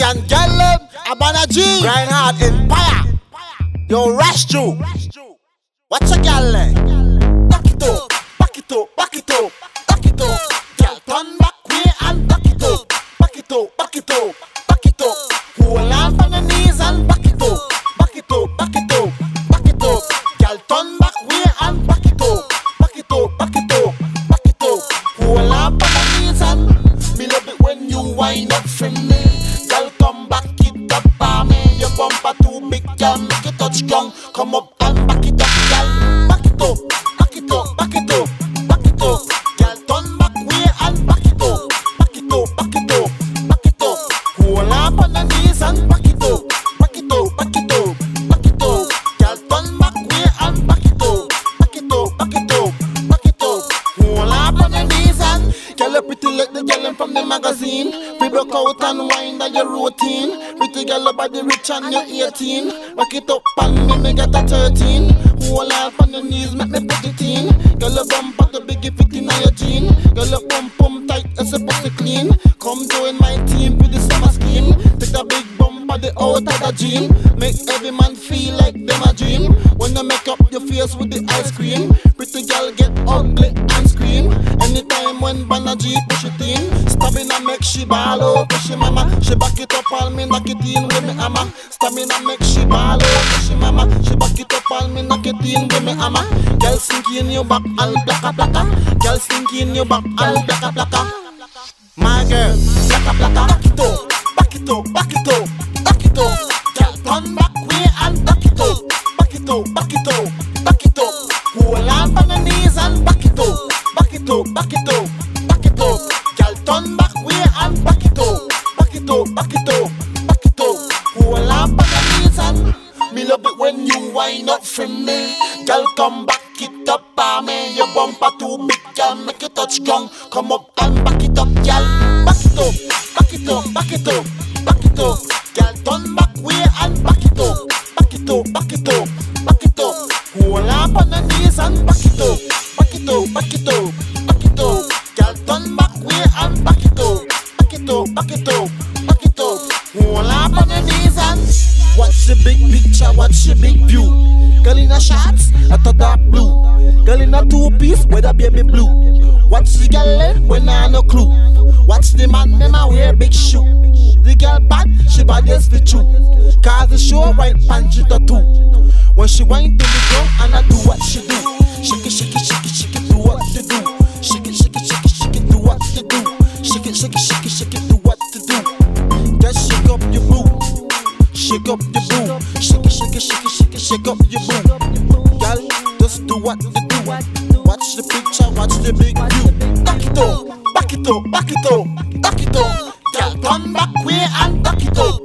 And gentlemen, Abana G, Reinhard Empire. Yo, Rash Jew. What's a like? Back it up, back it up, back it up, back it up. Gal, turn back way and back it up, back it up, back it up, Come up you pretty like the gal from the magazine. We broke out and wind on your routine. Pretty your body rich and you're 18. Back it up and me, me get a 13. Hold on on the knees, make me put it in. Girl, your bumper the biggie fit in your jean. Girl, your bum pump tight as a pussy clean. Come join my team with the summer scheme. Take a big bump the out of the gym. Make every man feel like them a dream. When you make up your face with the ice cream, pretty girl get ugly and scream. Anytime when Banna G push it in, stamina make she ball over she mama. She back it up all me knock it in with me hammer. Stamina make she ball over she mama. She back it up all me knock it in with me hammer. Girl sink in your back all blacka blacka. Girl sink in your back all blacka blacka. My girl, blacka blacka. Back it back it up, back it up, back it up. Girl turn back way and back it up, back it up, back it up, back it up. Hold on on the knees and back it up, back it up, back it up, back it up. Girl turn back way and back it up, back it up, back it up, back it up. Hold on on the knees and me love it when you wind up for me. Girl come back it up on me. Your bumper too big, girl make it touch ground. Come up and back it up, girl. Back it up, back it up, back it up, it turn back way and back it up, back it up, back it up, back it up. And back it up, back it up, back it up, back it up. Turn back way and back it up, back it up, back it up, back it up. Watch the big picture, watch the big view. In a dark blue. In a two piece, baby blue. Watch the girl eh, when I no clue. Watch the man, them a wear big shoe. The girl bad, she bad as for true. Cause the show right punch it or two. When she wind to the ground and I do what she do. Shake it, shake it, shake it, shake it, do what to do. Shake it, shake it, shake it, shake it, do what to do. Shake it, shake it, shake it, shake it, do what to do. Just shake up your boo. Shake up your boo. Shake it, shake it, shake it, shake it, shake up your boo. Girl, just do what you do. Watch the picture, watch the big view. Back it up, back it up, back it up, back it up. Girl, turn back way and back it up.